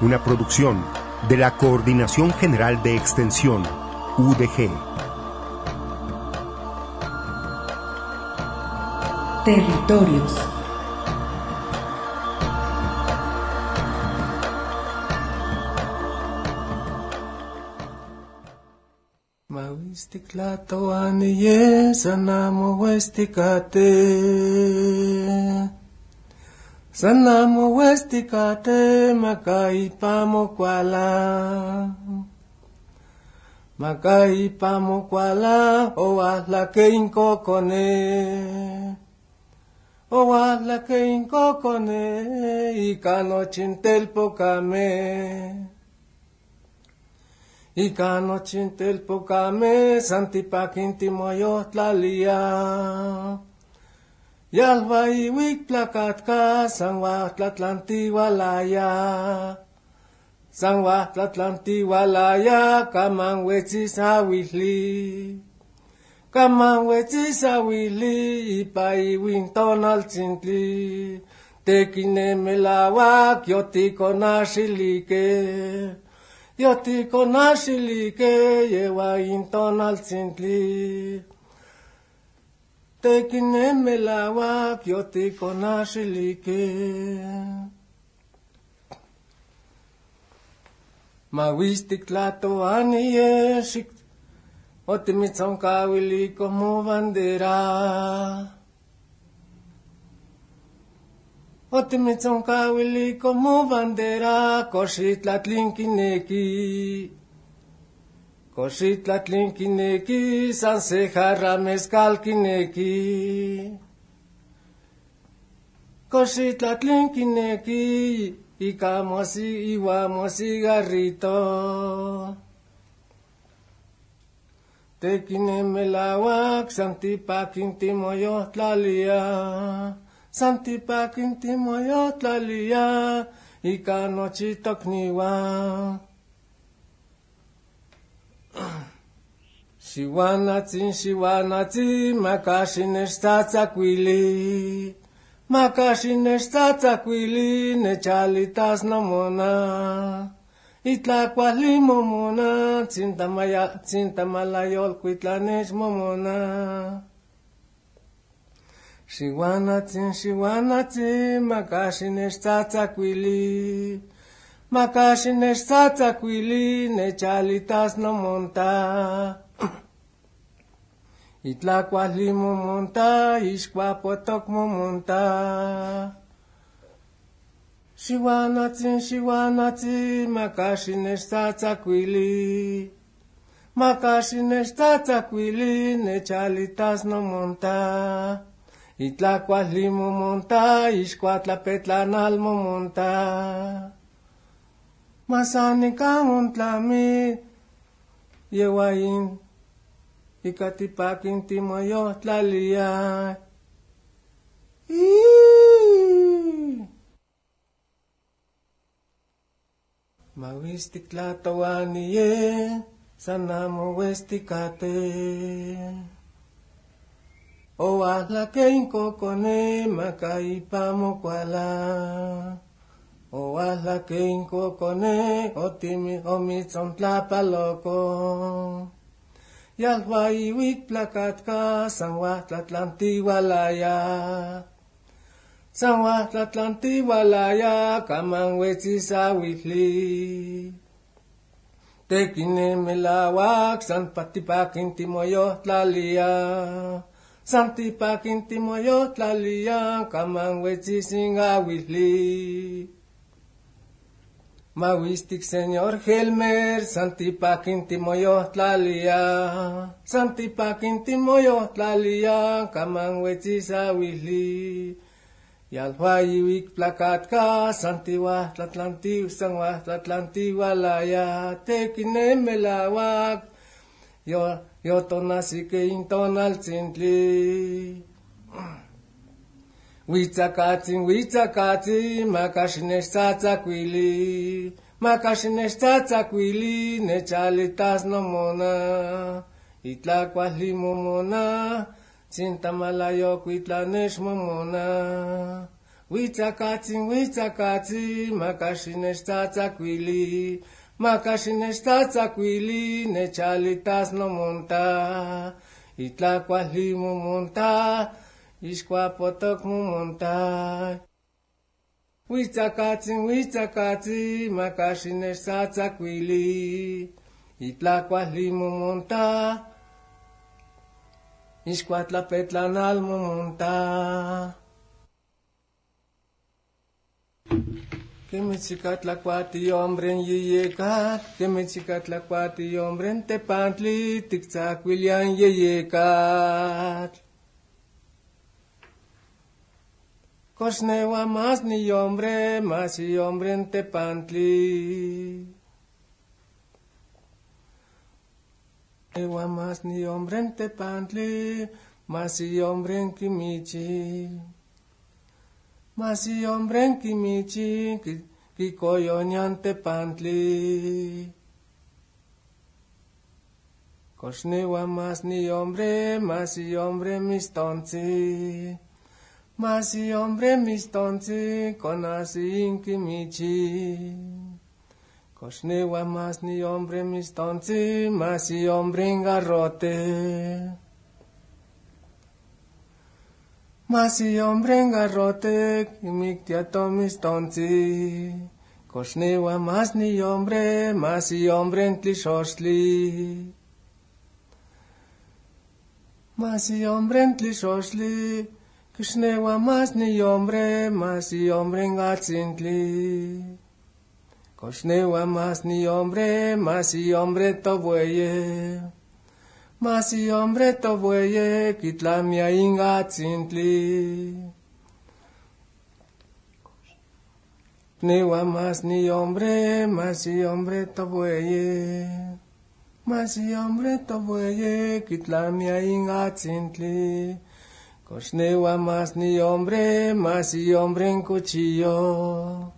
Una producción de la Coordinación General de Extensión, UDG. Territorios. Sanamo westikate Sanamo westikate makaipamo kwala. Makaipamo kwala o ahla que incocone O ahla que incocone y cano chintel pokame Ikano chintel pokame santipakinti moyo Yalva i wik plakat ka sangwa tlatlanti walaya. Sangwa tlatlanti walaya kamang weci sawili. Kamang weci sawili ipa i win tonal cintli. Tekine melawak yotiko konashilike. yotiko konashilike yewa in tonal cintli. תקנה מלאווה kioti קונה שלי Ma Mawistik lato anie shik otimitsam kawili como bandera. Otimitsam kawili como bandera koshit latlinkineki. Κοσίτλατλινκινέκι, σαν σε χαράμε σκάλκινέκι. Κοσίτλατλινκινέκι, η καμωσή, η βαμωσή γαρίτο. Τέκινε με λαουά, σαν τη πάκιν τη μοιό τλαλία. Σαν τη πάκιν τη μοιό τλαλία, η κανοτσί το κνιουά. Shiwanatin, Shiwanatin, Makashinestatakwili. Makashinestatakwili, Nechalitas namona. Itlakwali momona, Tzintamaya, Tzintamalayol, Kuitlanesh momona. Shiwanatin, Shiwanatin, Makashinestatakwili. Makashi sața cuili nechalitas no monta. Itla cuali mu monta, isqua potoc mu monta. Shiwanatin, shiwanatin, makashi sața cuili. Makashi sața cuili nechalitas no monta. Itla cuali mu monta, isqua tla petlanal mu monta. masani kangun tlami yewain ikatipakin timoyo tlalia. Mawistik tlatawani ye sanamo westikate o ahlakein kokone makaipamokuala O ala que kone o timi o mitzon tlapaloko. Yalwa iwik plakatka, sanwa tlatlantiwalaya. walaya tlatlantiwalaya, kaman wetsisa witli. Tekine melawak, san patipakin timoyo tlalia. Santipakin timoyo tlalia, kaman wetsisinga. Mawistik Señor Helmer, Santi Pakin Timoyo Tlalia, Santi Pakin Timoyo Tlalia, Sawili, Yalhuayiwik plakat ka, Santi Wah Tlatlanti, Sang Uitakati, uitakati, makashineshtatakwili, makashineshtatakwili, nechalitas nomona, itlakwahli momona, tzintamalayokuitlanesh momona. Uitakati, uitakati, makashineshtatakwili, makashineshtatakwili, nechalitas nomonta, itlakwahli momonta, ishkwapọtọkun mọta witsakati witsakati makashine satsakwili itlakwahli mọmọta ishkwatlapetanal mọmọta. Kemicicat la cuati ombren yeyeca, Kemicicat la cuati ombren te pantli, Tic-tac, William yeyecat. Cosnewa más ni hombre, más y hombre en Tepantli. Ewa más ni hombre en Tepantli, más y hombre en Kimichi. Más y hombre en Kimichi, Kikoyonyan Tepantli. Cosnewa más ni hombre, más y hombre mistonzi. Masi hombre mistonzi, konasi inkimichi. Koshnewa mas ni hombre mistonzi, masi hombre engarrote. Masi hombre engarrote, kimiktiato mistonzi. Koshnewa mas ni hombre, masi hombre entlishoshli. Masi hombre entlishoshli. Kishnewa más ni hombre, más y hombre en Gatzintli. Koshnewa más ni hombre, más y hombre tobueye. Más y hombre tobueye, kitlamia in Gatzintli. Newa más ni hombre, más y hombre tobueye. Más y hombre tobueye, kitlamia in Gatzintli. Cosnewa más ni hombre, más y hombre en cuchillo.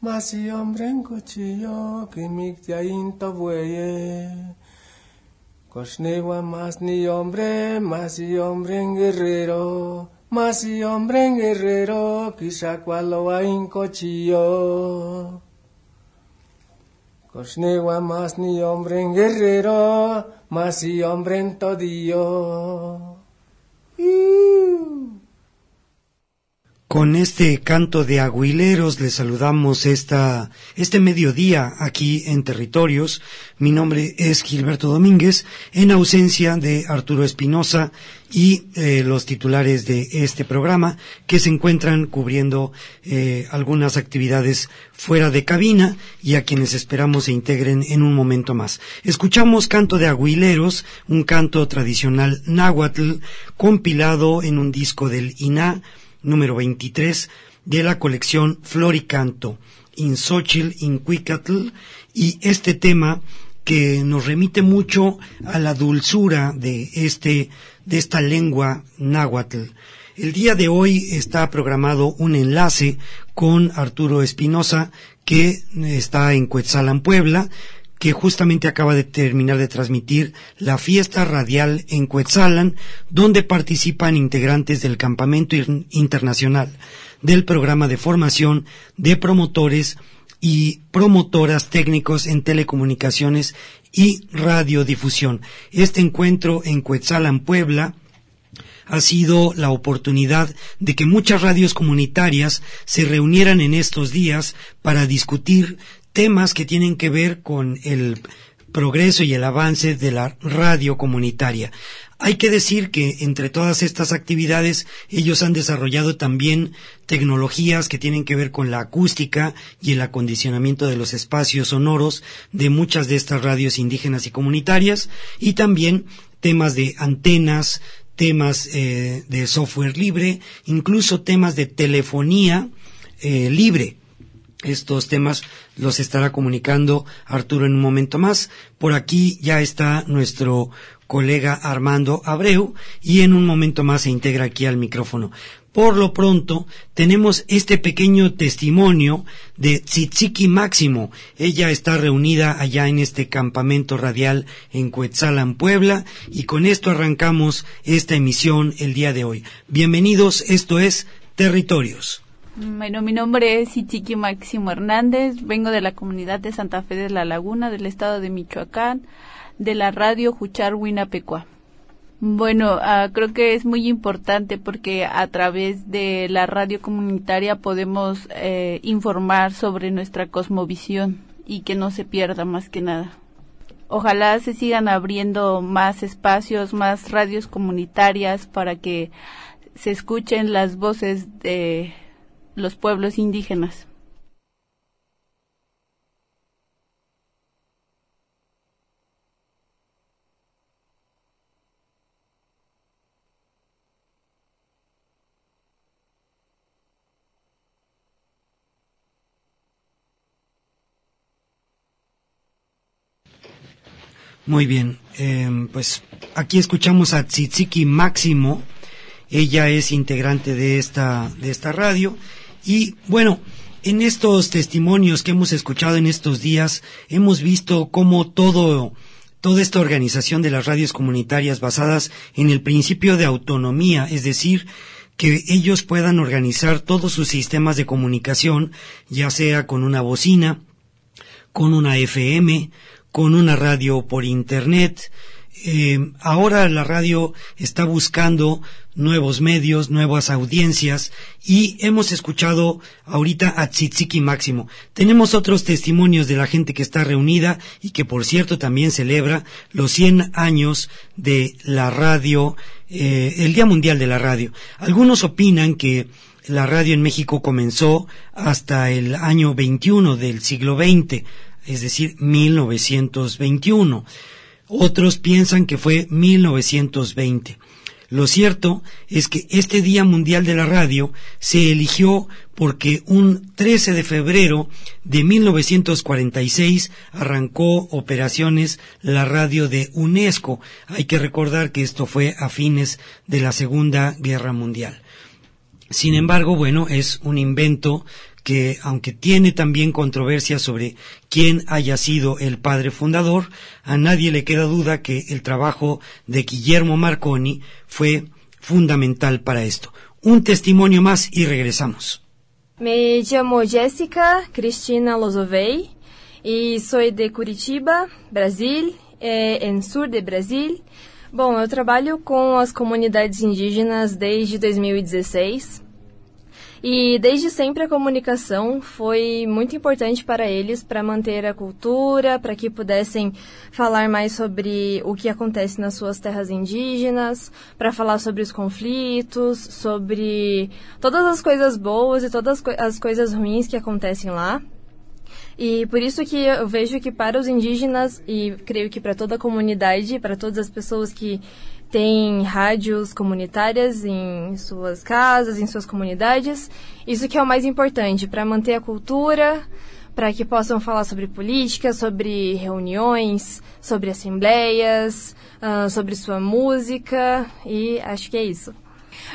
Más y hombre en cuchillo, que mictia into bueye. Cosnewa más ni hombre, más y hombre en guerrero. Más y hombre en guerrero, quizá cualo en cuchillo. Cosnewa más ni hombre en guerrero, más y hombre en todillo. Con este canto de aguileros les saludamos esta, este mediodía aquí en Territorios. Mi nombre es Gilberto Domínguez, en ausencia de Arturo Espinosa y eh, los titulares de este programa que se encuentran cubriendo eh, algunas actividades fuera de cabina y a quienes esperamos se integren en un momento más. Escuchamos Canto de Aguileros, un canto tradicional náhuatl compilado en un disco del INA número 23 de la colección Floricanto, Insochil Incuicatl, y este tema que nos remite mucho a la dulzura de este, de esta lengua náhuatl. El día de hoy está programado un enlace con Arturo Espinosa, que está en Cuetzalan, Puebla, que justamente acaba de terminar de transmitir la fiesta radial en Cuetzalan, donde participan integrantes del Campamento Internacional del Programa de Formación de Promotores y Promotoras Técnicos en Telecomunicaciones y Radiodifusión. Este encuentro en Cuetzalan, Puebla, ha sido la oportunidad de que muchas radios comunitarias se reunieran en estos días para discutir temas que tienen que ver con el progreso y el avance de la radio comunitaria. Hay que decir que entre todas estas actividades ellos han desarrollado también tecnologías que tienen que ver con la acústica y el acondicionamiento de los espacios sonoros de muchas de estas radios indígenas y comunitarias y también temas de antenas, temas eh, de software libre, incluso temas de telefonía eh, libre. Estos temas los estará comunicando Arturo en un momento más. Por aquí ya está nuestro colega Armando Abreu y en un momento más se integra aquí al micrófono. Por lo pronto, tenemos este pequeño testimonio de Tzitziki Máximo. Ella está reunida allá en este campamento radial en Cuetzalan, Puebla, y con esto arrancamos esta emisión el día de hoy. Bienvenidos, esto es Territorios. Bueno, mi nombre es Tzitziki Máximo Hernández, vengo de la comunidad de Santa Fe de la Laguna, del estado de Michoacán de la radio Juchar Huinapecua. Bueno, uh, creo que es muy importante porque a través de la radio comunitaria podemos eh, informar sobre nuestra cosmovisión y que no se pierda más que nada. Ojalá se sigan abriendo más espacios, más radios comunitarias para que se escuchen las voces de los pueblos indígenas. Muy bien, eh, pues aquí escuchamos a Tzitziki Máximo, ella es integrante de esta, de esta radio y bueno, en estos testimonios que hemos escuchado en estos días hemos visto cómo todo, toda esta organización de las radios comunitarias basadas en el principio de autonomía, es decir, que ellos puedan organizar todos sus sistemas de comunicación, ya sea con una bocina, con una FM, con una radio por Internet. Eh, ahora la radio está buscando nuevos medios, nuevas audiencias y hemos escuchado ahorita a Tzitziki Máximo. Tenemos otros testimonios de la gente que está reunida y que por cierto también celebra los 100 años de la radio, eh, el Día Mundial de la Radio. Algunos opinan que la radio en México comenzó hasta el año 21 del siglo XX, es decir, 1921. Otros piensan que fue 1920. Lo cierto es que este Día Mundial de la Radio se eligió porque un 13 de febrero de 1946 arrancó operaciones la radio de UNESCO. Hay que recordar que esto fue a fines de la Segunda Guerra Mundial. Sin embargo, bueno, es un invento que, aunque tiene también controversia sobre quién haya sido el padre fundador, a nadie le queda duda que el trabajo de Guillermo Marconi fue fundamental para esto. Un testimonio más y regresamos. Me llamo Jessica Cristina Lozovey y soy de Curitiba, Brasil, eh, en sur de Brasil. Bom, eu trabalho com as comunidades indígenas desde 2016. E desde sempre a comunicação foi muito importante para eles para manter a cultura, para que pudessem falar mais sobre o que acontece nas suas terras indígenas, para falar sobre os conflitos, sobre todas as coisas boas e todas as coisas ruins que acontecem lá. E por isso que eu vejo que para os indígenas e creio que para toda a comunidade, para todas as pessoas que tem rádios comunitárias em suas casas, em suas comunidades. Isso que é o mais importante para manter a cultura, para que possam falar sobre política, sobre reuniões, sobre assembleias, uh, sobre sua música e acho que é isso.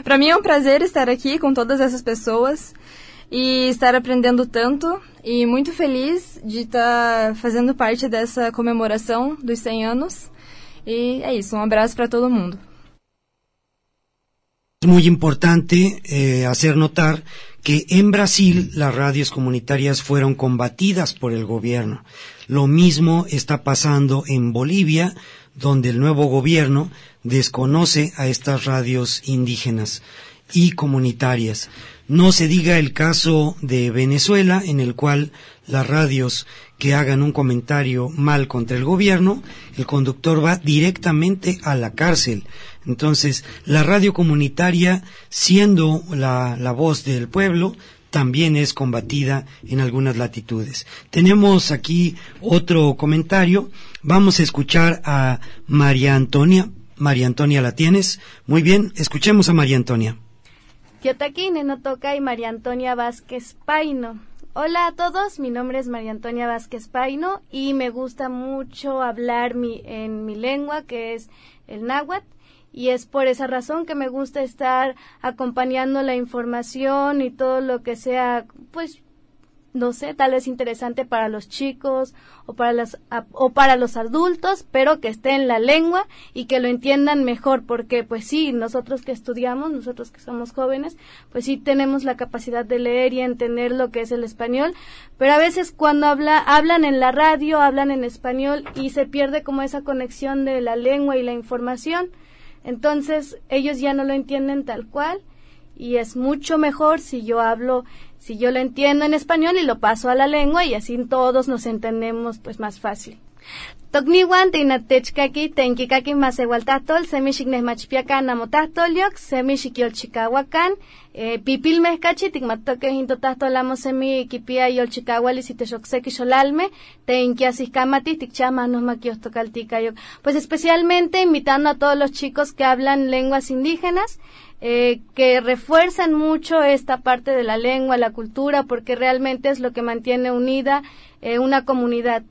Para mim é um prazer estar aqui com todas essas pessoas e estar aprendendo tanto e muito feliz de estar fazendo parte dessa comemoração dos 100 anos Es eso, un abrazo para todo mundo. Es muy importante eh, hacer notar que en Brasil las radios comunitarias fueron combatidas por el gobierno. Lo mismo está pasando en Bolivia, donde el nuevo gobierno desconoce a estas radios indígenas y comunitarias. No se diga el caso de Venezuela, en el cual las radios que hagan un comentario mal contra el gobierno, el conductor va directamente a la cárcel. Entonces, la radio comunitaria, siendo la, la voz del pueblo, también es combatida en algunas latitudes. Tenemos aquí otro comentario. Vamos a escuchar a María Antonia. María Antonia, ¿la tienes? Muy bien, escuchemos a María Antonia. Kiotaquine no toca y María Antonia Vázquez Paino. Hola a todos, mi nombre es María Antonia Vázquez Paino y me gusta mucho hablar mi, en mi lengua que es el náhuatl y es por esa razón que me gusta estar acompañando la información y todo lo que sea pues no sé, tal vez interesante para los chicos o para los, o para los adultos, pero que esté en la lengua y que lo entiendan mejor, porque pues sí, nosotros que estudiamos, nosotros que somos jóvenes, pues sí tenemos la capacidad de leer y entender lo que es el español, pero a veces cuando habla, hablan en la radio, hablan en español y se pierde como esa conexión de la lengua y la información, entonces ellos ya no lo entienden tal cual y es mucho mejor si yo hablo si yo lo entiendo en español y lo paso a la lengua y así todos nos entendemos pues más fácil. Tokniwan tinatechkaki tenkikaki masewaltahtol semi xiknehmachpiakan namotahtolyoc semi xikyolchikahuakan eh, pipilmehkachi tikmatoke hintotahtolamo semi kipia yolchikawali sitexokseki xolalme teinkiasihkamati tikchamanosmakiostokaltikayoc pues especialmente invitando a todos los chicos que hablan lenguas indígenas eh, que refuerzan mucho esta parte de la lengua, la cultura, porque realmente es lo que mantiene unida eh, una comunidad.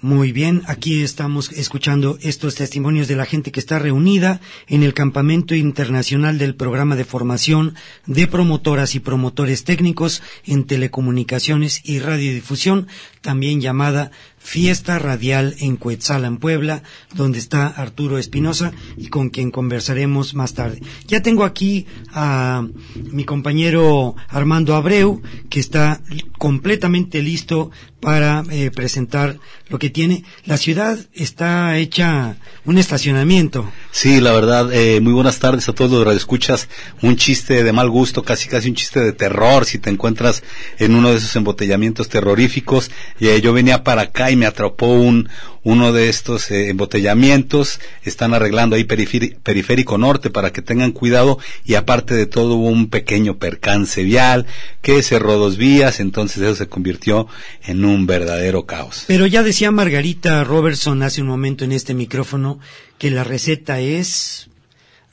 Muy bien, aquí estamos escuchando estos testimonios de la gente que está reunida en el Campamento Internacional del Programa de Formación de Promotoras y Promotores Técnicos en Telecomunicaciones y Radiodifusión, también llamada Fiesta Radial en Cuetzala, en Puebla, donde está Arturo Espinosa y con quien conversaremos más tarde. Ya tengo aquí a mi compañero Armando Abreu, que está completamente listo para eh, presentar lo que tiene. La ciudad está hecha un estacionamiento. Sí, la verdad, eh, muy buenas tardes a todos los radioescuchas. Un chiste de mal gusto, casi casi un chiste de terror si te encuentras en uno de esos embotellamientos terroríficos. Eh, yo venía para acá y me atrapó un, uno de estos eh, embotellamientos. Están arreglando ahí periférico norte para que tengan cuidado y aparte de todo hubo un pequeño percance vial que cerró dos vías, entonces eso se convirtió en un verdadero caos. Pero ya decía Margarita Robertson hace un momento en este micrófono que la receta es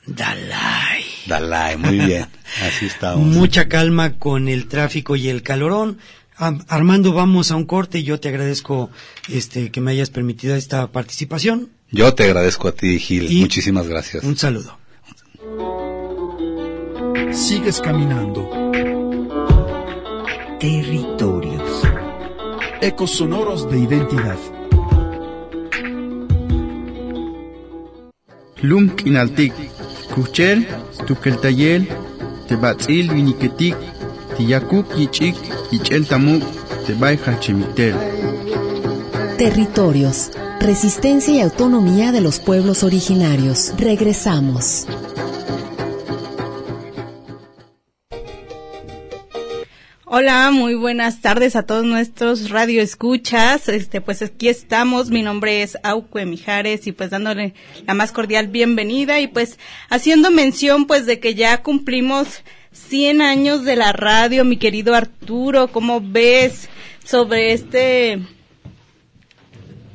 Dalai. Dalai, muy bien. Así estamos. Mucha calma con el tráfico y el calorón. Armando, vamos a un corte y yo te agradezco este que me hayas permitido esta participación. Yo te agradezco a ti, Gil. Muchísimas gracias. Un saludo. Sigues caminando. Territorios. Ecos sonoros de identidad. Lum kinaltik. Kuchel, tukeltayel, tebatzil viniketik, tiyakuk yichik, yichel tamuk, tebay hachimitel. Territorios. Resistencia y autonomía de los pueblos originarios. Regresamos. Hola, muy buenas tardes a todos nuestros radioescuchas. Este, pues aquí estamos. Mi nombre es Auque Mijares y pues dándole la más cordial bienvenida y pues haciendo mención pues de que ya cumplimos 100 años de la radio, mi querido Arturo. ¿Cómo ves sobre este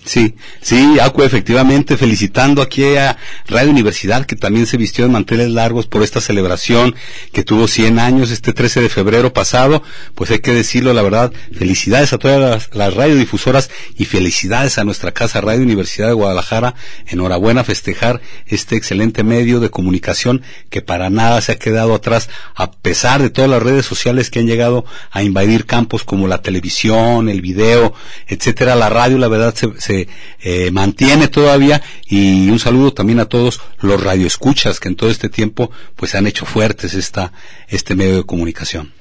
Sí, sí, Acu, efectivamente, felicitando aquí a Radio Universidad, que también se vistió de manteles largos por esta celebración que tuvo 100 años este 13 de febrero pasado. Pues hay que decirlo, la verdad, felicidades a todas las, radiodifusoras y felicidades a nuestra casa Radio Universidad de Guadalajara. Enhorabuena festejar este excelente medio de comunicación que para nada se ha quedado atrás, a pesar de todas las redes sociales que han llegado a invadir campos como la televisión, el video, etcétera. La radio, la verdad, se eh, mantiene todavía y un saludo también a todos los radioescuchas que en todo este tiempo pues han hecho fuertes esta este medio de comunicación.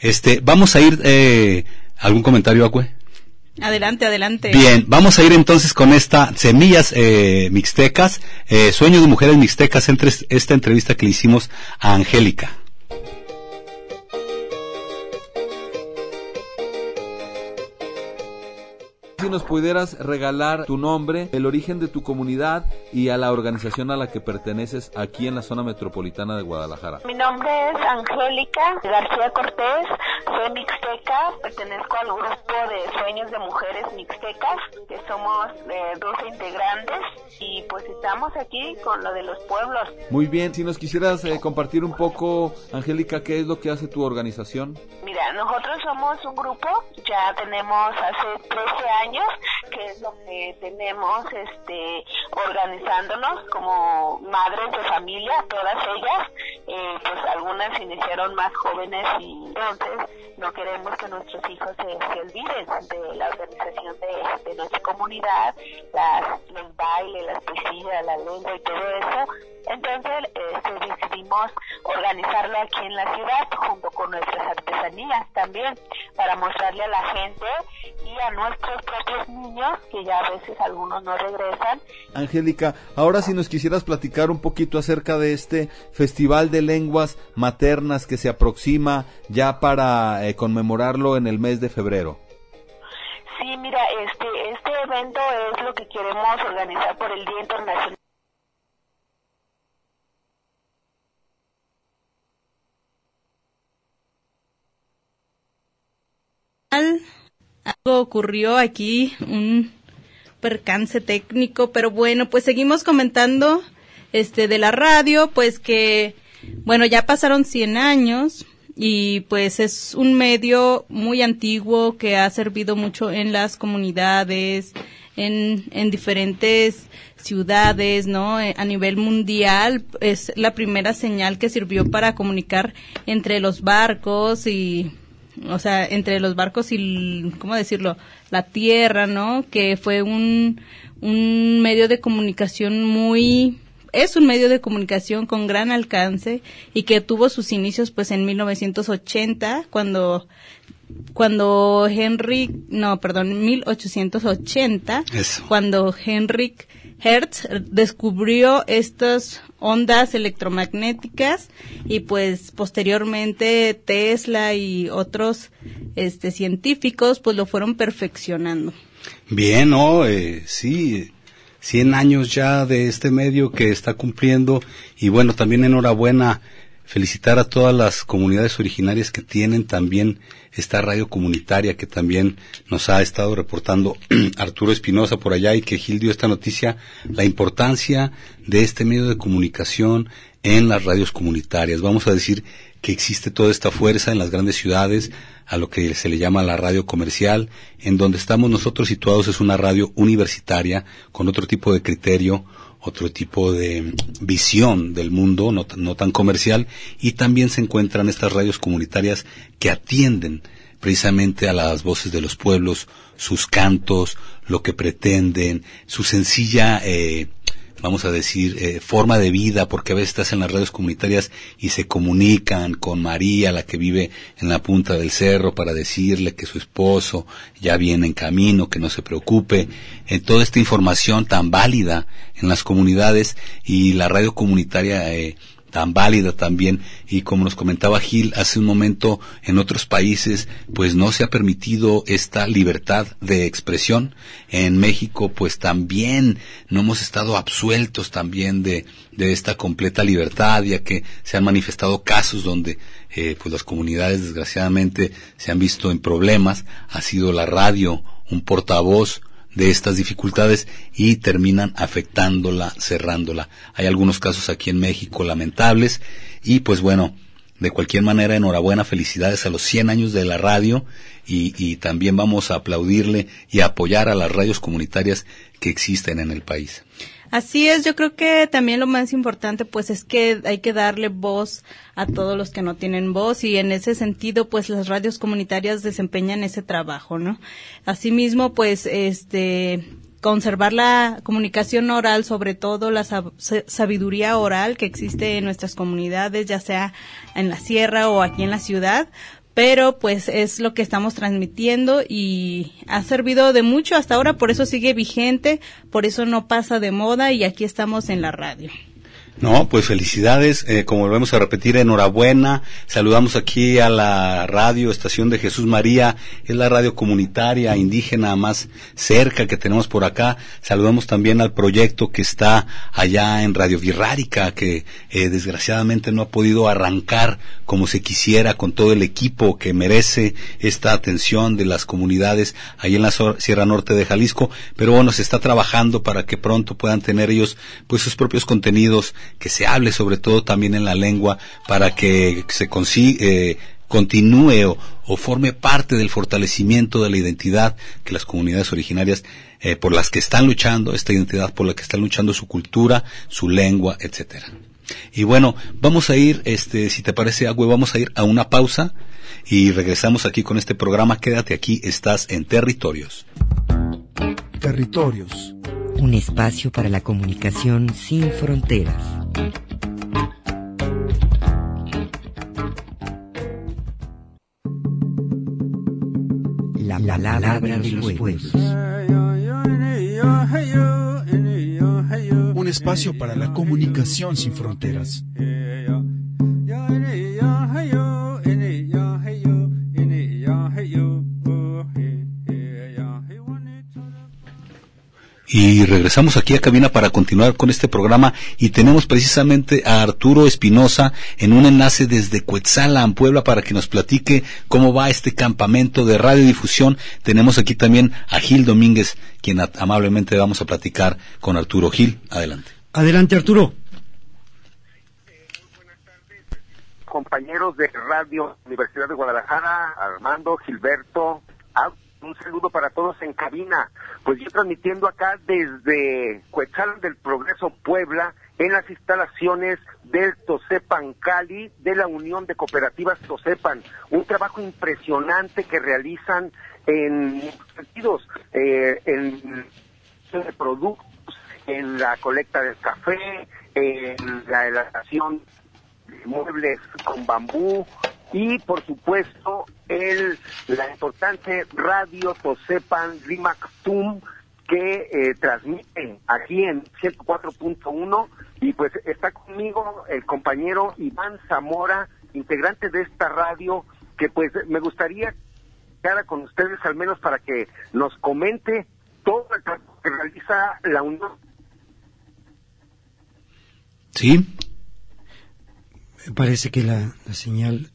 Este, vamos a ir eh, algún comentario, Acue. Adelante, adelante. Bien, vamos a ir entonces con esta Semillas eh, Mixtecas, eh, Sueños de Mujeres Mixtecas, entre esta entrevista que le hicimos a Angélica. Si nos pudieras regalar tu nombre, el origen de tu comunidad y a la organización a la que perteneces aquí en la zona metropolitana de Guadalajara. Mi nombre es Angélica García Cortés, soy mixteca, pertenezco al grupo de Sueños de Mujeres Mixtecas, que somos eh, 12 integrantes y pues estamos aquí con lo de los pueblos. Muy bien, si nos quisieras eh, compartir un poco, Angélica, ¿qué es lo que hace tu organización? Mira, nosotros somos un grupo, ya tenemos hace 13 años que es lo que tenemos este organizándonos como madres de familia, todas ellas, eh, pues algunas iniciaron más jóvenes y entonces no queremos que nuestros hijos se, olviden de la organización de, nuestra comunidad, las, los bailes, las poesías, la lengua y todo eso. Entonces este, decidimos organizarlo aquí en la ciudad junto con nuestras artesanías también para mostrarle a la gente y a nuestros propios niños que ya a veces algunos no regresan. Angélica, ahora si nos quisieras platicar un poquito acerca de este Festival de Lenguas Maternas que se aproxima ya para eh, conmemorarlo en el mes de febrero. Sí, mira, este, este evento es lo que queremos organizar por el Día Internacional. Algo ocurrió aquí, un percance técnico, pero bueno, pues seguimos comentando este de la radio, pues que bueno, ya pasaron 100 años y pues es un medio muy antiguo que ha servido mucho en las comunidades, en, en diferentes ciudades, ¿no? Eh, a nivel mundial es la primera señal que sirvió para comunicar entre los barcos y o sea, entre los barcos y, ¿cómo decirlo?, la tierra, ¿no? Que fue un, un medio de comunicación muy, es un medio de comunicación con gran alcance y que tuvo sus inicios pues en 1980 cuando cuando Henry no perdón 1880 cuando Henrik Hertz descubrió estas ondas electromagnéticas y pues posteriormente Tesla y otros este científicos pues lo fueron perfeccionando. Bien, ¿no? Eh, sí, 100 años ya de este medio que está cumpliendo y bueno, también enhorabuena felicitar a todas las comunidades originarias que tienen también esta radio comunitaria que también nos ha estado reportando Arturo Espinosa por allá y que Gil dio esta noticia, la importancia de este medio de comunicación en las radios comunitarias. Vamos a decir que existe toda esta fuerza en las grandes ciudades, a lo que se le llama la radio comercial, en donde estamos nosotros situados es una radio universitaria con otro tipo de criterio, otro tipo de visión del mundo, no, no, tan comercial, y también se encuentran estas radios comunitarias que atienden precisamente a las voces de los pueblos, sus cantos, lo que pretenden, su sencilla eh, vamos a decir, eh, forma de vida, porque a veces estás en las radios comunitarias y se comunican con María, la que vive en la punta del cerro, para decirle que su esposo ya viene en camino, que no se preocupe. En toda esta información tan válida en las comunidades y la radio comunitaria eh, tan válida también. Y como nos comentaba Gil hace un momento en otros países pues no se ha permitido esta libertad de expresión. En México pues también no hemos estado absueltos también de, de esta completa libertad ya que se han manifestado casos donde eh, pues las comunidades desgraciadamente se han visto en problemas. Ha sido la radio un portavoz de estas dificultades y terminan afectándola, cerrándola. Hay algunos casos aquí en México lamentables y pues bueno, de cualquier manera enhorabuena, felicidades a los 100 años de la radio y, y también vamos a aplaudirle y apoyar a las radios comunitarias que existen en el país. Así es, yo creo que también lo más importante pues es que hay que darle voz a todos los que no tienen voz y en ese sentido pues las radios comunitarias desempeñan ese trabajo, ¿no? Asimismo pues este conservar la comunicación oral, sobre todo la sabiduría oral que existe en nuestras comunidades, ya sea en la sierra o aquí en la ciudad, pero pues es lo que estamos transmitiendo y ha servido de mucho hasta ahora, por eso sigue vigente, por eso no pasa de moda y aquí estamos en la radio. No, pues felicidades, eh, como volvemos a repetir, enhorabuena. Saludamos aquí a la radio Estación de Jesús María, es la radio comunitaria indígena más cerca que tenemos por acá. Saludamos también al proyecto que está allá en Radio Virrárica, que eh, desgraciadamente no ha podido arrancar como se quisiera con todo el equipo que merece esta atención de las comunidades ahí en la Sierra Norte de Jalisco, pero bueno, se está trabajando para que pronto puedan tener ellos pues sus propios contenidos que se hable sobre todo también en la lengua para que se eh, continúe o, forme parte del fortalecimiento de la identidad que las comunidades originarias eh, por las que están luchando, esta identidad por la que están luchando su cultura, su lengua, etcétera. Y bueno, vamos a ir, este, si te parece, Agüe, vamos a ir a una pausa y regresamos aquí con este programa. Quédate aquí, estás en Territorios. Territorios un espacio para la comunicación sin fronteras. La palabra de los pueblos. Un espacio para la comunicación sin fronteras. Y regresamos aquí a cabina para continuar con este programa y tenemos precisamente a Arturo Espinosa en un enlace desde Cuetzalan, Puebla, para que nos platique cómo va este campamento de radiodifusión. Tenemos aquí también a Gil Domínguez, quien amablemente vamos a platicar con Arturo. Gil, adelante. Adelante, Arturo. Compañeros de Radio Universidad de Guadalajara, Armando, Gilberto, un saludo para todos en cabina. Pues yo transmitiendo acá desde Cuetzalan del Progreso, Puebla, en las instalaciones del Tosepan Cali, de la Unión de Cooperativas Tosepan. Un trabajo impresionante que realizan en sentidos, eh, en de productos, en la colecta del café, en la elaboración de muebles con bambú, y por supuesto el la importante radio Tosepan Tum que eh, transmite aquí en 104.1 y pues está conmigo el compañero Iván Zamora, integrante de esta radio, que pues me gustaría quedar con ustedes al menos para que nos comente todo el trabajo que realiza la Unión. Sí. Parece que la señal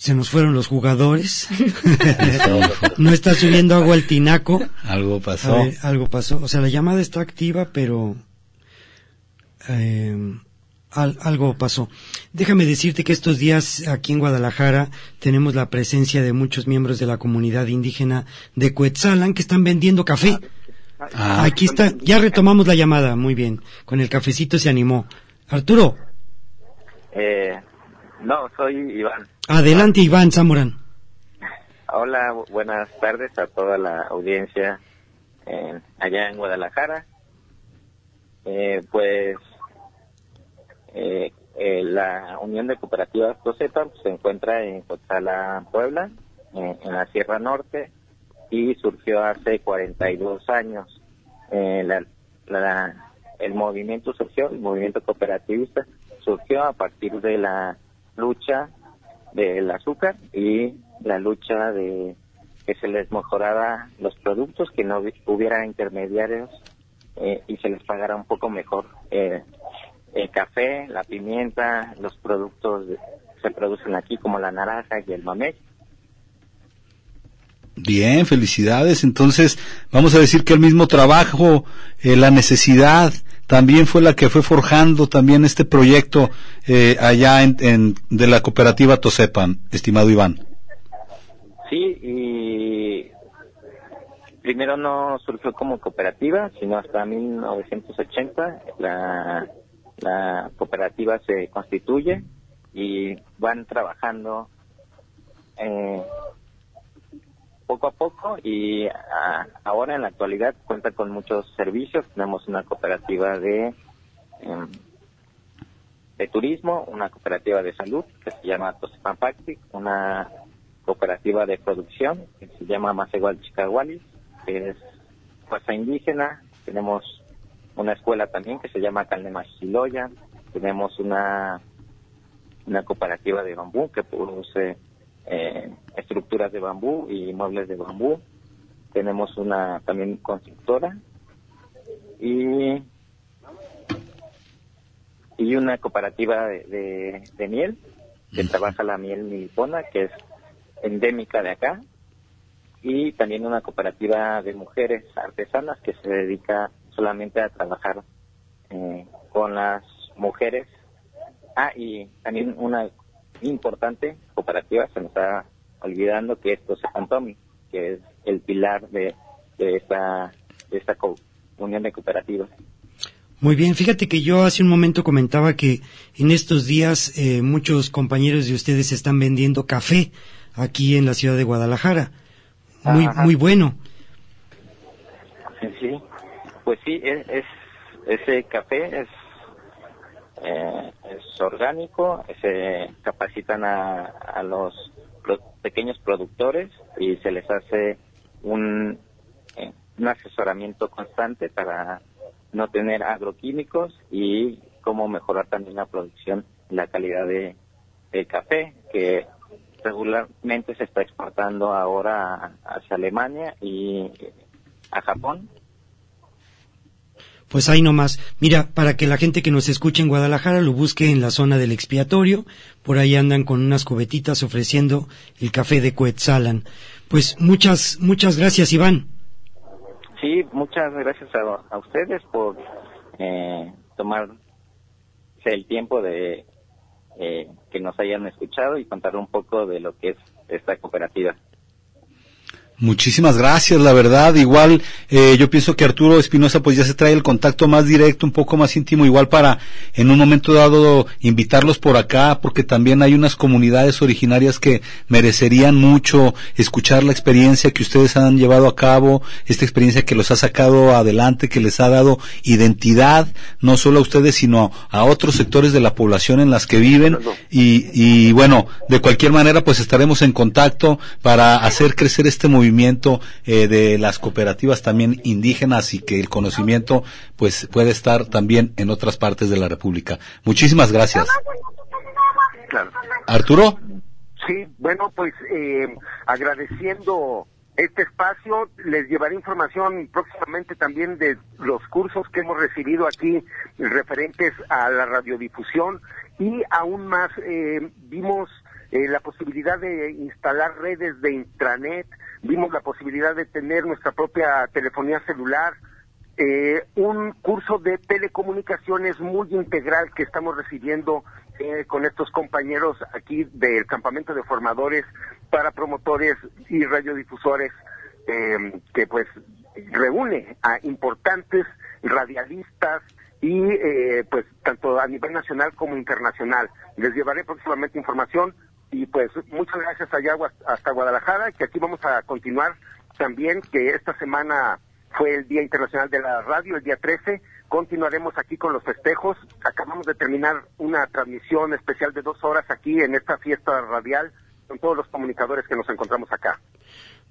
se nos fueron los jugadores. no está subiendo agua al tinaco. Algo pasó. algo pasó. O sea, la llamada está activa, pero eh, algo pasó. Déjame decirte que estos días aquí en Guadalajara tenemos la presencia de muchos miembros de la comunidad indígena de Cuetzalan que están vendiendo café. Ah. Aquí está, ya retomamos la llamada, muy bien. Con el cafecito se animó. Arturo. Eh, no, soy Iván. Adelante, Iván Zamorán. Hola, buenas tardes a toda la audiencia allá en Guadalajara. Eh, pues eh, eh, la Unión de Cooperativas COSEPA pues, se encuentra en Cotala, Puebla, en la Sierra Norte, y surgió hace 42 años. La, la, el movimiento surgió, el movimiento cooperativista, surgió a partir de la lucha del azúcar y la lucha de que se les mejorara los productos, que no hubiera intermediarios eh, y se les pagara un poco mejor eh, el café, la pimienta, los productos que se producen aquí como la naranja y el mamey. Bien, felicidades. Entonces, vamos a decir que el mismo trabajo, eh, la necesidad, también fue la que fue forjando también este proyecto eh, allá en, de la cooperativa Tosepan, estimado Iván. Sí, y primero no surgió como cooperativa, sino hasta 1980 la, la cooperativa se constituye y van trabajando eh, poco a poco y ahora en la actualidad cuenta con muchos servicios. Tenemos una cooperativa de, em, de turismo, una cooperativa de salud que se llama Tosepampactic, una cooperativa de producción que se llama Masegual Chicagualis, que es fuerza indígena, tenemos una escuela también que se llama Calnemachiloya, tenemos una, una cooperativa de bambú que produce eh, estructuras de bambú y muebles de bambú, tenemos una también constructora y y una cooperativa de, de, de miel que trabaja la miel milipona que es endémica de acá. Y también una cooperativa de mujeres artesanas que se dedica solamente a trabajar eh, con las mujeres. Ah, y también una importante cooperativa, se nos está olvidando, que es José Antomi, que es el pilar de, de esta, de esta unión de cooperativas. Muy bien, fíjate que yo hace un momento comentaba que en estos días eh, muchos compañeros de ustedes están vendiendo café aquí en la ciudad de Guadalajara. Muy, Ajá. muy bueno. Sí, pues sí, es, es- ese café es, eh, es orgánico, se capacitan a, a los pequeños productores y se les hace un, eh, un asesoramiento constante para no tener agroquímicos y cómo mejorar también la producción y la calidad de, del café, que regularmente se está exportando ahora hacia Alemania y a Japón. Pues ahí nomás. Mira, para que la gente que nos escuche en Guadalajara lo busque en la zona del expiatorio, por ahí andan con unas cubetitas ofreciendo el café de Coetzalan. Pues muchas, muchas gracias, Iván. Sí, muchas gracias a, a ustedes por eh, tomarse el tiempo de eh, que nos hayan escuchado y contar un poco de lo que es esta cooperativa. Muchísimas gracias, la verdad. Igual, eh, yo pienso que Arturo Espinosa pues ya se trae el contacto más directo, un poco más íntimo, igual para en un momento dado invitarlos por acá, porque también hay unas comunidades originarias que merecerían mucho escuchar la experiencia que ustedes han llevado a cabo, esta experiencia que los ha sacado adelante, que les ha dado identidad, no solo a ustedes, sino a otros sectores de la población en las que viven. Y, y bueno, de cualquier manera, pues estaremos en contacto para hacer crecer este movimiento eh, de las cooperativas también indígenas y que el conocimiento pues puede estar también en otras partes de la República. Muchísimas gracias. Claro. Arturo. Sí, bueno, pues eh, agradeciendo este espacio, les llevaré información próximamente también de los cursos que hemos recibido aquí referentes a la radiodifusión y aún más eh, vimos eh, la posibilidad de instalar redes de intranet, vimos la posibilidad de tener nuestra propia telefonía celular, eh, un curso de telecomunicaciones muy integral que estamos recibiendo eh, con estos compañeros aquí del campamento de formadores para promotores y radiodifusores eh, que pues reúne a importantes radialistas y eh, pues tanto a nivel nacional como internacional. Les llevaré próximamente información y pues muchas gracias allá hasta Guadalajara que aquí vamos a continuar también que esta semana fue el Día Internacional de la Radio, el día 13. Continuaremos aquí con los festejos. Acabamos de terminar una transmisión especial de dos horas aquí en esta fiesta radial con todos los comunicadores que nos encontramos acá.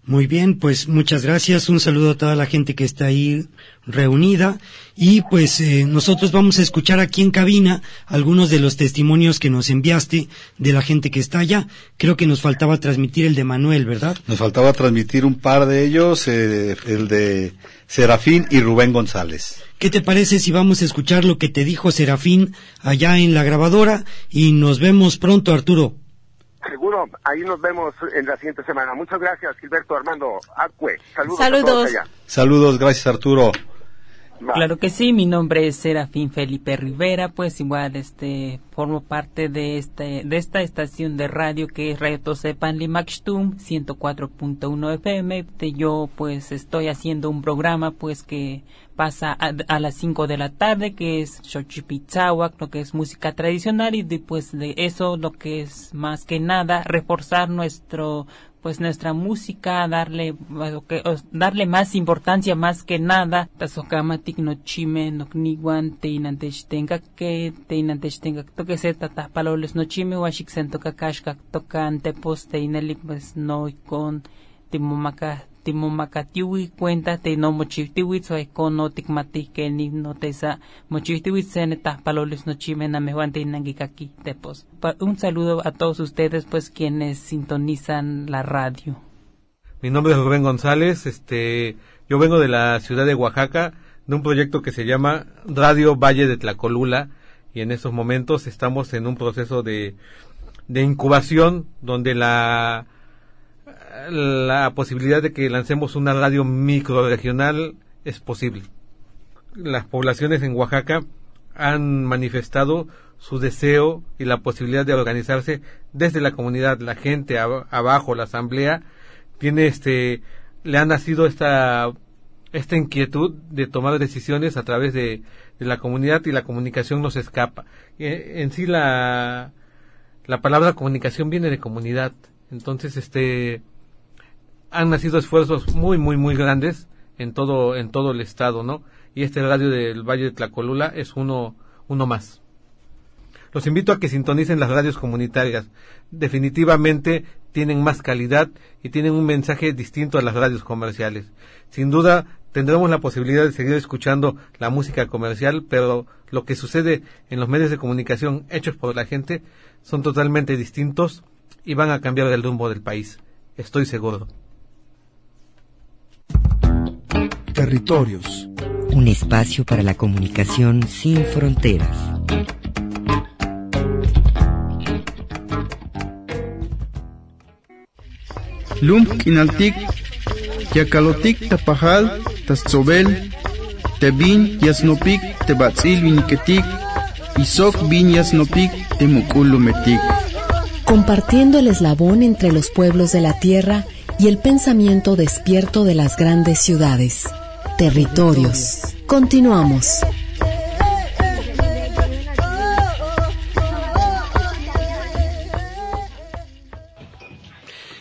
Muy bien, pues muchas gracias. Un saludo a toda la gente que está ahí reunida. Y pues eh, nosotros vamos a escuchar aquí en cabina algunos de los testimonios que nos enviaste de la gente que está allá. Creo que nos faltaba transmitir el de Manuel, ¿verdad? Nos faltaba transmitir un par de ellos, eh, el de Serafín y Rubén González. ¿Qué te parece si vamos a escuchar lo que te dijo Serafín allá en la grabadora? Y nos vemos pronto, Arturo. Seguro, ahí nos vemos en la siguiente semana. Muchas gracias, Gilberto Armando Acue. Saludos, a Saludos. todos allá. Saludos, gracias Arturo. Claro que sí, mi nombre es Serafín Felipe Rivera, pues igual este formo parte de este de esta estación de radio que es Radio Tosepan Limaxtum 104.1 FM. Yo pues estoy haciendo un programa pues que pasa a, a las 5 de la tarde que es Xochipitzahuac, lo que es música tradicional y después de eso lo que es más que nada reforzar nuestro pues nuestra música, darle darle más importancia más que nada. Tasokamatik no chime no kniwan te inantechtenga que te inantechtenga toque se tata paloles no chime washik sento kakashka toca antepos te ineli pues no con timomaka timomakatiwi cuenta te no mochihtiwi so no tikmati que ni no te sa mochihtiwi sene paloles no chime na mehuante inangikaki tepos. Un saludo a todos ustedes pues quienes sintonizan la radio. Mi nombre es Rubén González, este yo vengo de la ciudad de Oaxaca de un proyecto que se llama Radio Valle de Tlacolula y en estos momentos estamos en un proceso de de incubación donde la la posibilidad de que lancemos una radio microregional es posible. Las poblaciones en Oaxaca han manifestado su deseo y la posibilidad de organizarse desde la comunidad, la gente abajo, la asamblea, tiene este, le ha nacido esta, esta inquietud de tomar decisiones a través de, la comunidad y la comunicación nos escapa. En sí la, la palabra comunicación viene de comunidad. Entonces, este, han nacido esfuerzos muy, muy, muy grandes en todo, en todo el estado, ¿no? Y este radio del Valle de Tlacolula es uno, uno más. Los invito a que sintonicen las radios comunitarias. Definitivamente tienen más calidad y tienen un mensaje distinto a las radios comerciales. Sin duda tendremos la posibilidad de seguir escuchando la música comercial, pero lo que sucede en los medios de comunicación hechos por la gente son totalmente distintos y van a cambiar el rumbo del país. Estoy seguro. Territorios. Un espacio para la comunicación sin fronteras. Lump inaltik, yakalotik tapajal, tatzobel, tebin yasnopik, tebatzil viniketik, isok bin yasnopik, temukulumetik. Compartiendo el eslabón entre los pueblos de la tierra y el pensamiento despierto de las grandes ciudades. Territorios. Continuamos.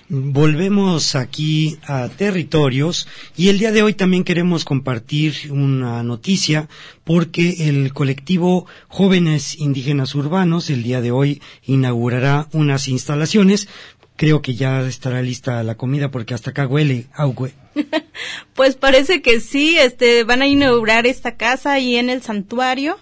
Volvemos aquí a territorios y el día de hoy también queremos compartir una noticia porque el colectivo Jóvenes Indígenas Urbanos el día de hoy inaugurará unas instalaciones creo que ya estará lista la comida porque hasta acá huele, pues parece que sí, este, van a inaugurar esta casa ahí en el santuario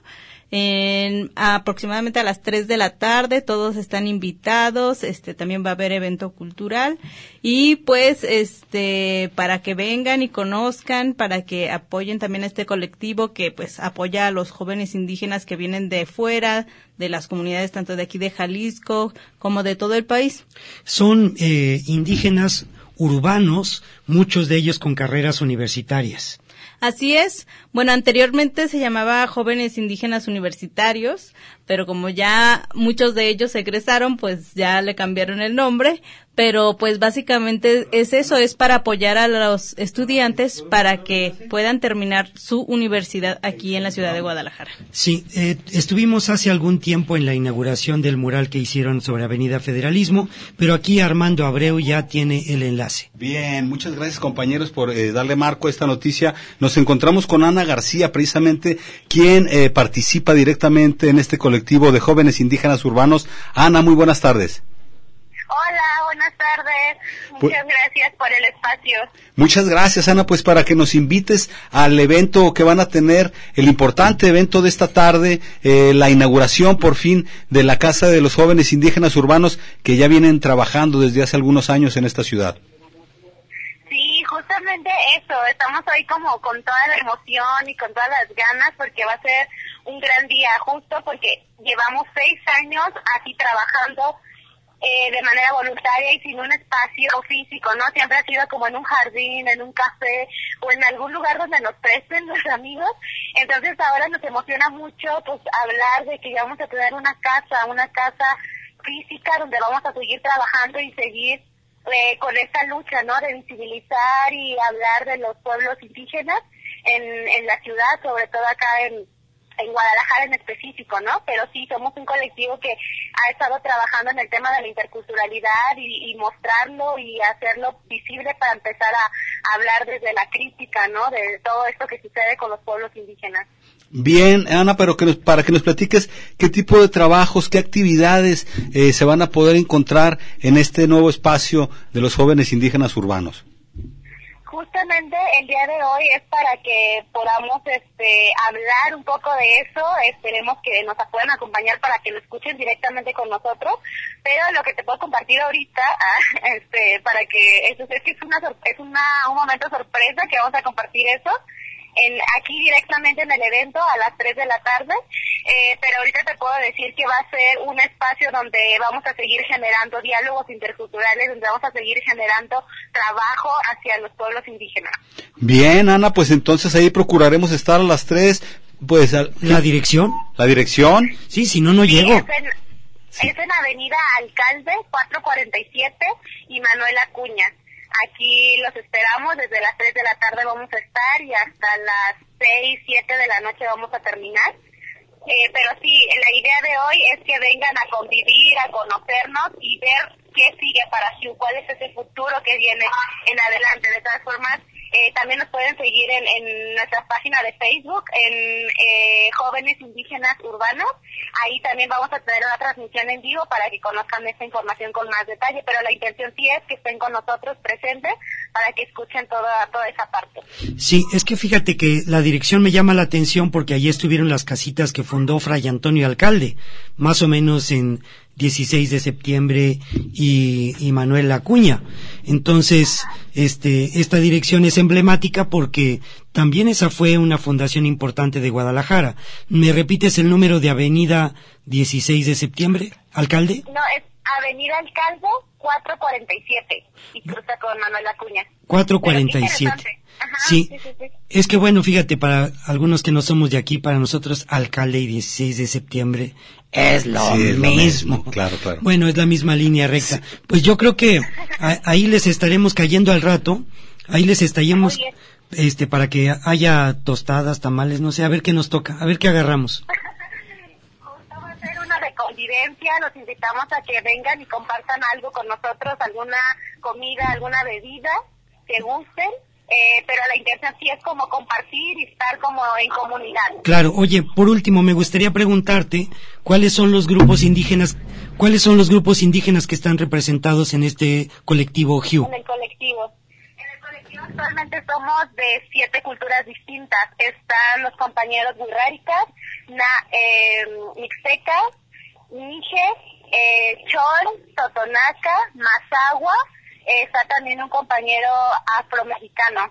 en aproximadamente a las 3 de la tarde, todos están invitados, este también va a haber evento cultural y pues este para que vengan y conozcan, para que apoyen también a este colectivo que pues apoya a los jóvenes indígenas que vienen de fuera, de las comunidades tanto de aquí de Jalisco como de todo el país. Son eh, indígenas urbanos, muchos de ellos con carreras universitarias. Así es. Bueno, anteriormente se llamaba Jóvenes Indígenas Universitarios, pero como ya muchos de ellos egresaron, pues ya le cambiaron el nombre pero pues básicamente es eso, es para apoyar a los estudiantes para que puedan terminar su universidad aquí en la ciudad de Guadalajara. Sí, eh, estuvimos hace algún tiempo en la inauguración del mural que hicieron sobre Avenida Federalismo, pero aquí Armando Abreu ya tiene el enlace. Bien, muchas gracias compañeros por eh, darle marco a esta noticia. Nos encontramos con Ana García, precisamente quien eh, participa directamente en este colectivo de jóvenes indígenas urbanos. Ana, muy buenas tardes. Hola, buenas tardes. Pues Muchas gracias por el espacio. Muchas gracias, Ana, pues para que nos invites al evento que van a tener, el importante evento de esta tarde, eh, la inauguración por fin de la Casa de los Jóvenes Indígenas Urbanos que ya vienen trabajando desde hace algunos años en esta ciudad. Justamente eso, estamos hoy como con toda la emoción y con todas las ganas porque va a ser un gran día, justo porque llevamos seis años aquí trabajando eh, de manera voluntaria y sin un espacio físico, ¿no? Siempre ha sido como en un jardín, en un café o en algún lugar donde nos presten los amigos. Entonces ahora nos emociona mucho pues hablar de que vamos a tener una casa, una casa física donde vamos a seguir trabajando y seguir eh, con esta lucha, ¿no? De visibilizar y hablar de los pueblos indígenas en, en la ciudad, sobre todo acá en, en Guadalajara en específico, ¿no? Pero sí, somos un colectivo que ha estado trabajando en el tema de la interculturalidad y, mostrarlo y hacerlo visible para empezar a, hablar desde la crítica, ¿no? De todo esto que sucede con los pueblos indígenas. Bien, Ana, pero que nos, para que nos platiques qué tipo de trabajos, qué actividades eh, se van a poder encontrar en este nuevo espacio de los jóvenes indígenas urbanos justamente el día de hoy es para que podamos este, hablar un poco de eso. Esperemos que nos puedan acompañar para que lo escuchen directamente con nosotros. Pero lo que te puedo compartir ahorita, ah, este, para que eso es que es una es una, un momento sorpresa que vamos a compartir eso en, aquí directamente en el evento a las 3 de la tarde, eh, pero ahorita te puedo decir que va a ser un espacio donde vamos a seguir generando diálogos interculturales, donde vamos a seguir generando trabajo hacia los pueblos indígenas. Bien, Ana, pues entonces ahí procuraremos estar a las 3. Pues, ¿La dirección? ¿La dirección? Sí, si no, no llego. Es en, es en Avenida Alcalde 447 y Manuel Acuña. Aquí los esperamos, desde las 3 de la tarde vamos a estar y hasta las 6, 7 de la noche vamos a terminar. Eh, pero sí, la idea de hoy es que vengan a convivir, a conocernos y ver qué sigue para Hugh, cuál es ese futuro que viene en adelante. De todas formas, eh, también nos pueden seguir en, en, nuestra página de Facebook, en eh, Jóvenes Indígenas Urbanos. Ahí también vamos a tener una transmisión en vivo para que conozcan esta información con más detalle, pero la intención sí es que estén con nosotros presentes para que escuchen toda, toda esa parte. Sí, es que fíjate que la dirección me llama la atención porque allí estuvieron las casitas que fundó Fray Antonio Alcalde, más o menos en 16 de septiembre y, y, Manuel Acuña. Entonces, este, esta dirección es emblemática porque también esa fue una fundación importante de Guadalajara. ¿Me repites el número de Avenida 16 de septiembre, alcalde? No, es Avenida Alcalde 447 y cruza con Manuel Acuña. 447. Sí, es que bueno, fíjate, para algunos que no somos de aquí, para nosotros alcalde y 16 de septiembre es lo, mismo. Claro, claro. Bueno, es la misma línea recta. Pues yo creo que ahí les estaremos cayendo al rato, ahí les estaremos, este, para que haya tostadas, tamales, no sé, a ver qué nos toca, a ver qué agarramos. Justo va a ser una de convivencia, los invitamos a que vengan y compartan algo con nosotros, alguna comida, alguna bebida que gusten eh, pero la intención sí es como compartir y estar como en comunidad. Claro, oye, por último me gustaría preguntarte cuáles son los grupos indígenas, cuáles son los grupos indígenas que están representados en este colectivo HUE. En el colectivo. En el colectivo actualmente somos de siete culturas distintas. Están los compañeros Burráricas, Na, eh, Mixteca, eh, Chol, Totonaca, Mazagua, está también un compañero afromexicano.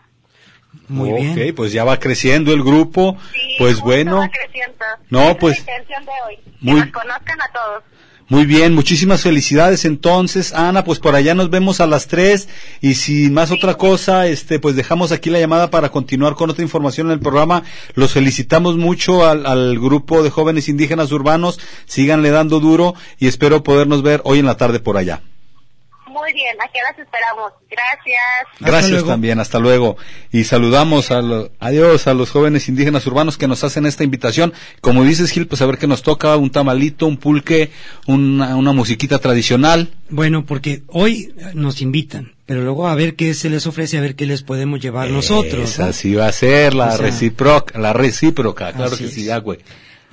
Muy bien. Ok, pues ya va creciendo el grupo. pues bueno. Va creciendo. No, pues. La intención de hoy. Muy, que nos conozcan a todos. Muy bien, muchísimas felicidades entonces, Ana, pues por allá nos vemos a las tres y sin más otra cosa, este, pues dejamos aquí la llamada para continuar con otra información en el programa. Los felicitamos mucho al, al grupo de jóvenes indígenas urbanos, síganle dando duro y espero podernos ver hoy en la tarde por allá. Muy bien, aquí las esperamos. Gracias. Gracias también, hasta luego. Y saludamos a los, adiós a los jóvenes indígenas urbanos que nos hacen esta invitación. Como dices, Gil, pues a ver qué nos toca, un tamalito, un pulque, una, una musiquita tradicional. Bueno, porque hoy nos invitan, pero luego a ver qué se les ofrece, a ver qué les podemos llevar nosotros. ¿no? Así va a ser la o sea, recíproca, la recíproca, claro que sí, ya, güey.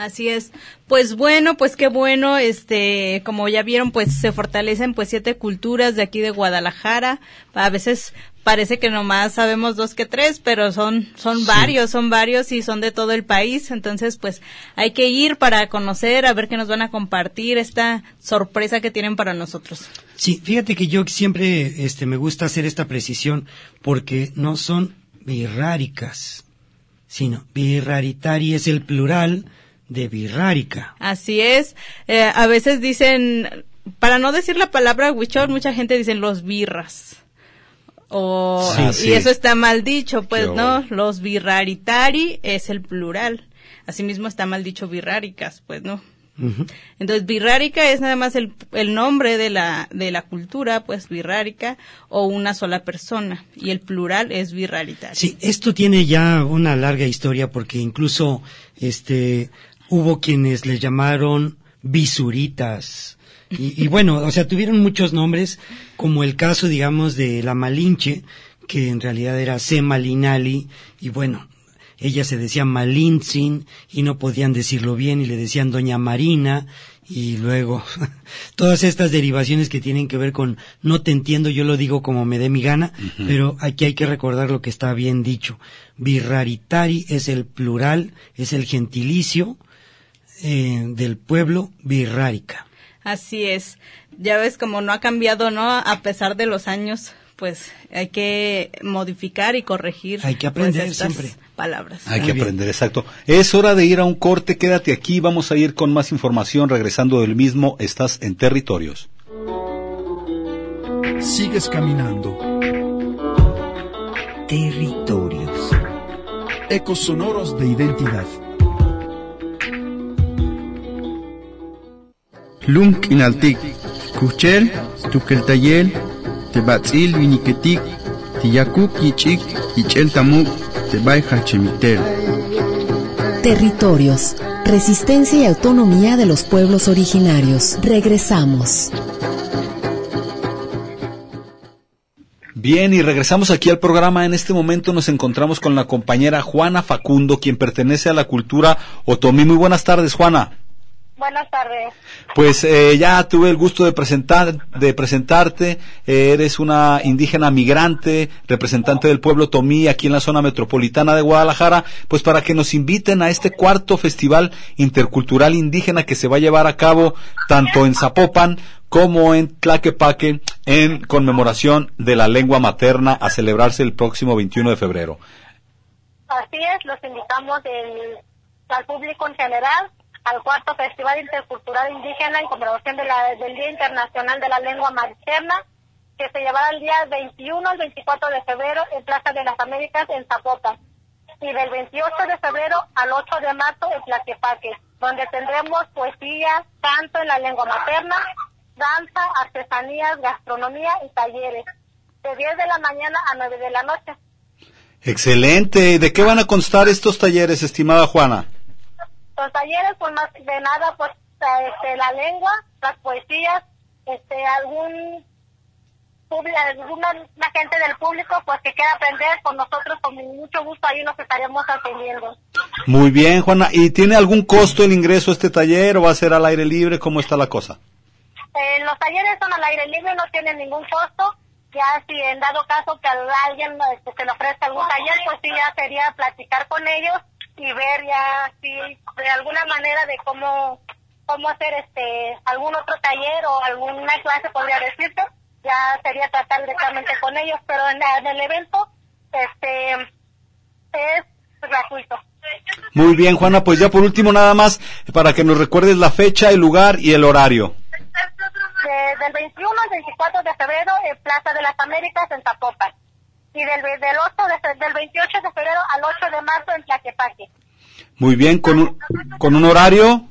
Así es. Pues bueno, pues qué bueno, este, como ya vieron, pues se fortalecen pues siete culturas de aquí de Guadalajara. A veces parece que nomás sabemos dos que tres, pero son, son sí. varios, son varios y son de todo el país. Entonces, pues hay que ir para conocer, a ver qué nos van a compartir, esta sorpresa que tienen para nosotros. Sí, fíjate que yo siempre, este, me gusta hacer esta precisión porque no son birráricas, sino birraritari es el plural, de birrárica. Así es. Eh, a veces dicen, para no decir la palabra huichol, mucha gente dice los birras. O, sí, y eso está mal dicho, pues, ¿no? Los birraritari es el plural. Asimismo está mal dicho birráricas, pues, ¿no? Entonces, birrárica es nada más el, el, nombre de la, de la cultura, pues birrárica, o una sola persona, y el plural es birraritario. Sí, esto tiene ya una larga historia porque incluso este, hubo quienes les llamaron bisuritas. Y, y bueno, o sea, tuvieron muchos nombres, como el caso, digamos, de la Malinche, que en realidad era C. malinali, y bueno, ella se decía Malintzin y no podían decirlo bien y le decían Doña Marina y luego todas estas derivaciones que tienen que ver con no te entiendo, yo lo digo como me dé mi gana, pero aquí hay que recordar lo que está bien dicho. Birraritari es el plural, es el gentilicio eh, del pueblo birrárica. Así es. Ya ves como no ha cambiado, ¿no? A pesar de los años, pues hay que modificar y corregir. Hay que aprender pues, estas siempre. palabras. Hay que aprender, exacto. Es hora de ir a un corte, quédate aquí, vamos a ir con más información regresando del mismo, estás en territorios. Sigues caminando. Territorios. Ecos sonoros de identidad. Lunk inaltik, kuchel, tukeltayel, tebatzil viniketik, tiyakuk yichik, yichel tamuk, tebay. Territorios. Resistencia y autonomía de los pueblos originarios. Regresamos. Bien, y regresamos aquí al programa. En este momento nos encontramos con la compañera Juana Facundo, quien pertenece a la cultura otomí. Muy buenas tardes, Juana. Buenas tardes. Pues eh, ya tuve el gusto de presentar, de presentarte. Eh, eres una indígena migrante, representante del pueblo Tomí aquí en la zona metropolitana de Guadalajara. Pues para que nos inviten a este cuarto festival intercultural indígena que se va a llevar a cabo tanto en Zapopan como en Tlaquepaque en conmemoración de la lengua materna a celebrarse el próximo 21 de febrero. Así es, los invitamos el- al público en general al cuarto Festival Intercultural Indígena en conmemoración de del Día Internacional de la Lengua Materna, que se llevará el día 21 al 24 de febrero en Plaza de las Américas en Zapopan, y del 28 de febrero al 8 de marzo en Tlaquepaque, donde tendremos poesía, canto en la lengua materna, danza, artesanías, gastronomía y talleres, de 10 de la mañana a 9 de la noche. Excelente. ¿De qué van a constar estos talleres, estimada Juana? Los talleres, pues más de nada, pues este, la lengua, las poesías, este, algún alguna una gente del público, pues que quiera aprender con nosotros, con mucho gusto ahí nos estaremos atendiendo. Muy bien, Juana. ¿Y tiene algún costo el ingreso a este taller o va a ser al aire libre? ¿Cómo está la cosa? Eh, los talleres son al aire libre, no tienen ningún costo. Ya si en dado caso que a alguien este, se le ofrezca algún taller, pues sí, ya sería platicar con ellos y ver ya si de alguna manera de cómo cómo hacer este algún otro taller o alguna clase podría decirse ya sería tratar directamente con ellos pero en, la- en el evento este es gratuito Muy bien, Juana. Pues ya por último nada más para que nos recuerdes la fecha, el lugar y el horario. De- del 21 al 24 de febrero en Plaza de las Américas en Zapopan y del, del 8 de, del 28 de febrero al 8 de marzo en Tlaquepaque Muy bien, con un, con un horario.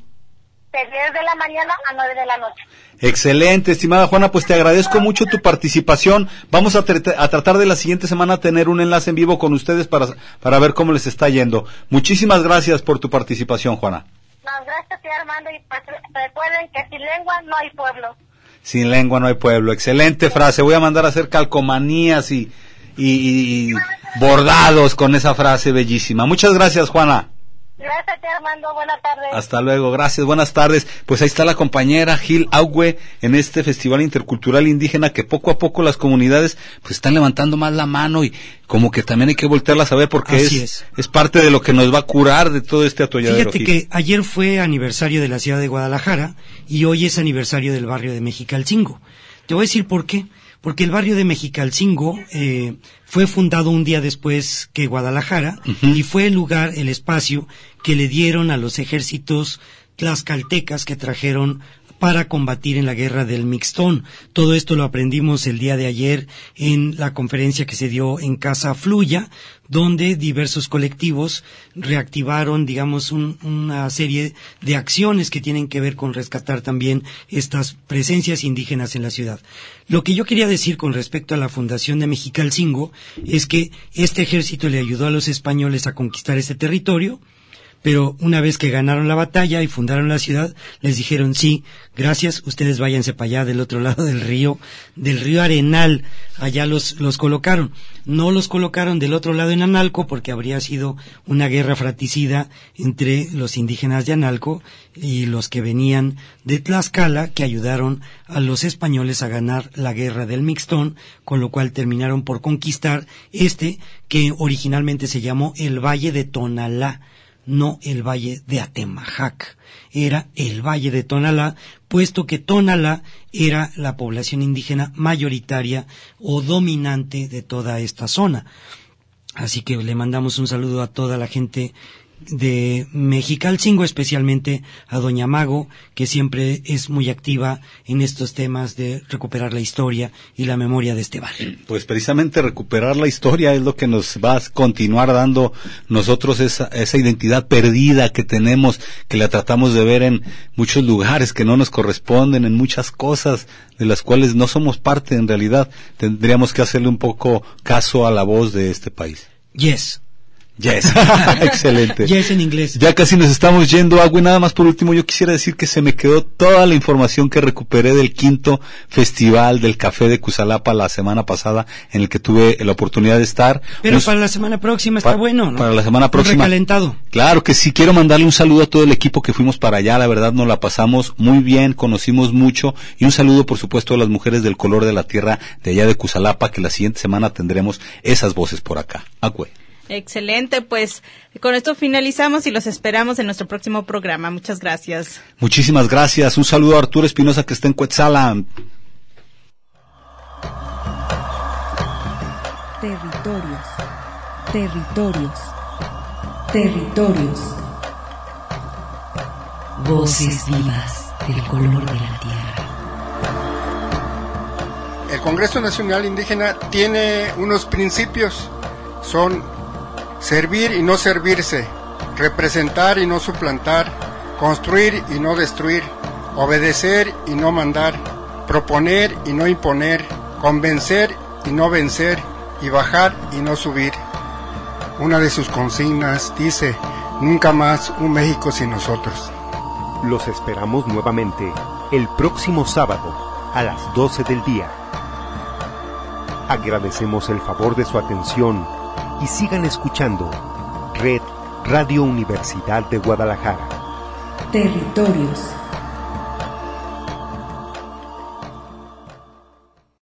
de 10 de la mañana a 9 de la noche Excelente, estimada Juana, pues te agradezco mucho tu participación. Vamos a, trat- a tratar de la siguiente semana tener un enlace en vivo con ustedes para, para ver cómo les está yendo. Muchísimas gracias por tu participación, Juana. No, gracias, Armando. Y pues, recuerden que sin lengua no hay pueblo. Sin lengua no hay pueblo. Excelente frase. Voy a mandar a hacer calcomanías y, y- y bordados con esa frase bellísima. Muchas gracias, Juana. Gracias, Armando. Buenas tardes. Hasta luego, gracias, buenas tardes. Pues ahí está la compañera Gil Augüe en este Festival Intercultural Indígena que poco a poco las comunidades pues están levantando más la mano y como que también hay que voltearlas a ver porque Así es, es parte de lo que nos va a curar de todo este atolladero. Fíjate Gil. que ayer fue aniversario de la ciudad de Guadalajara y hoy es aniversario del barrio de Mexicalcingo. Te voy a decir por qué. Porque el barrio de Mexicalcingo eh, fue fundado un día después que Guadalajara y fue el lugar, el espacio que le dieron a los ejércitos tlaxcaltecas que trajeron para combatir en la guerra del Mixtón. Todo esto lo aprendimos el día de ayer en la conferencia que se dio en Casa Fluya, donde diversos colectivos reactivaron, digamos, una serie de acciones que tienen que ver con rescatar también estas presencias indígenas en la ciudad. Lo que yo quería decir con respecto a la fundación de Mexicalcingo es que este ejército le ayudó a los españoles a conquistar este territorio, pero una vez que ganaron la batalla y fundaron la ciudad, les dijeron sí, gracias, ustedes váyanse para allá del otro lado del río, del río Arenal, allá los, los colocaron. No los colocaron del otro lado en Analco porque habría sido una guerra fratricida entre los indígenas de Analco y los que venían de Tlaxcala que ayudaron a los españoles a ganar la guerra del Mixtón, con lo cual terminaron por conquistar este que originalmente se llamó el Valle de Tonalá no el valle de Atemajac, era el valle de Tonalá, puesto que Tonalá era la población indígena mayoritaria o dominante de toda esta zona. Así que le mandamos un saludo a toda la gente de Mexicalcingo, especialmente a Doña Mago, que siempre es muy activa en estos temas de recuperar la historia y la memoria de este barrio. Pues precisamente recuperar la historia es lo que nos va a continuar dando nosotros esa, esa identidad perdida que tenemos, que la tratamos de ver en muchos lugares que no nos corresponden, en muchas cosas de las cuales no somos parte en realidad. Tendríamos que hacerle un poco caso a la voz de este país. Yes. Yes. Excelente. Yes en inglés. Ya casi nos estamos yendo, agua y nada más por último yo quisiera decir que se me quedó toda la información que recuperé del quinto festival del café de Cusalapa la semana pasada en el que tuve la oportunidad de estar. Pero para la semana próxima está bueno, ¿no? Para la semana próxima. Recalentado. Claro que sí, quiero mandarle un saludo a todo el equipo que fuimos para allá, la verdad nos la pasamos muy bien, conocimos mucho y un saludo por supuesto a las mujeres del color de la tierra de allá de Cusalapa que la siguiente semana tendremos esas voces por acá. Agüe. Excelente, pues con esto finalizamos y los esperamos en nuestro próximo programa. Muchas gracias. Muchísimas gracias. Un saludo a Arturo Espinosa que está en Cuetzala. Territorios, territorios, territorios. Voces vivas del color de la tierra. El Congreso Nacional Indígena tiene unos principios. Son servir y no servirse, representar y no suplantar, construir y no destruir, obedecer y no mandar, proponer y no imponer, convencer y no vencer, y bajar y no subir. Una de sus consignas dice, nunca más un México sin nosotros. Los esperamos nuevamente el próximo sábado a las 12 del día. Agradecemos el favor de su atención y sigan escuchando Red Radio Universidad de Guadalajara. Territorios.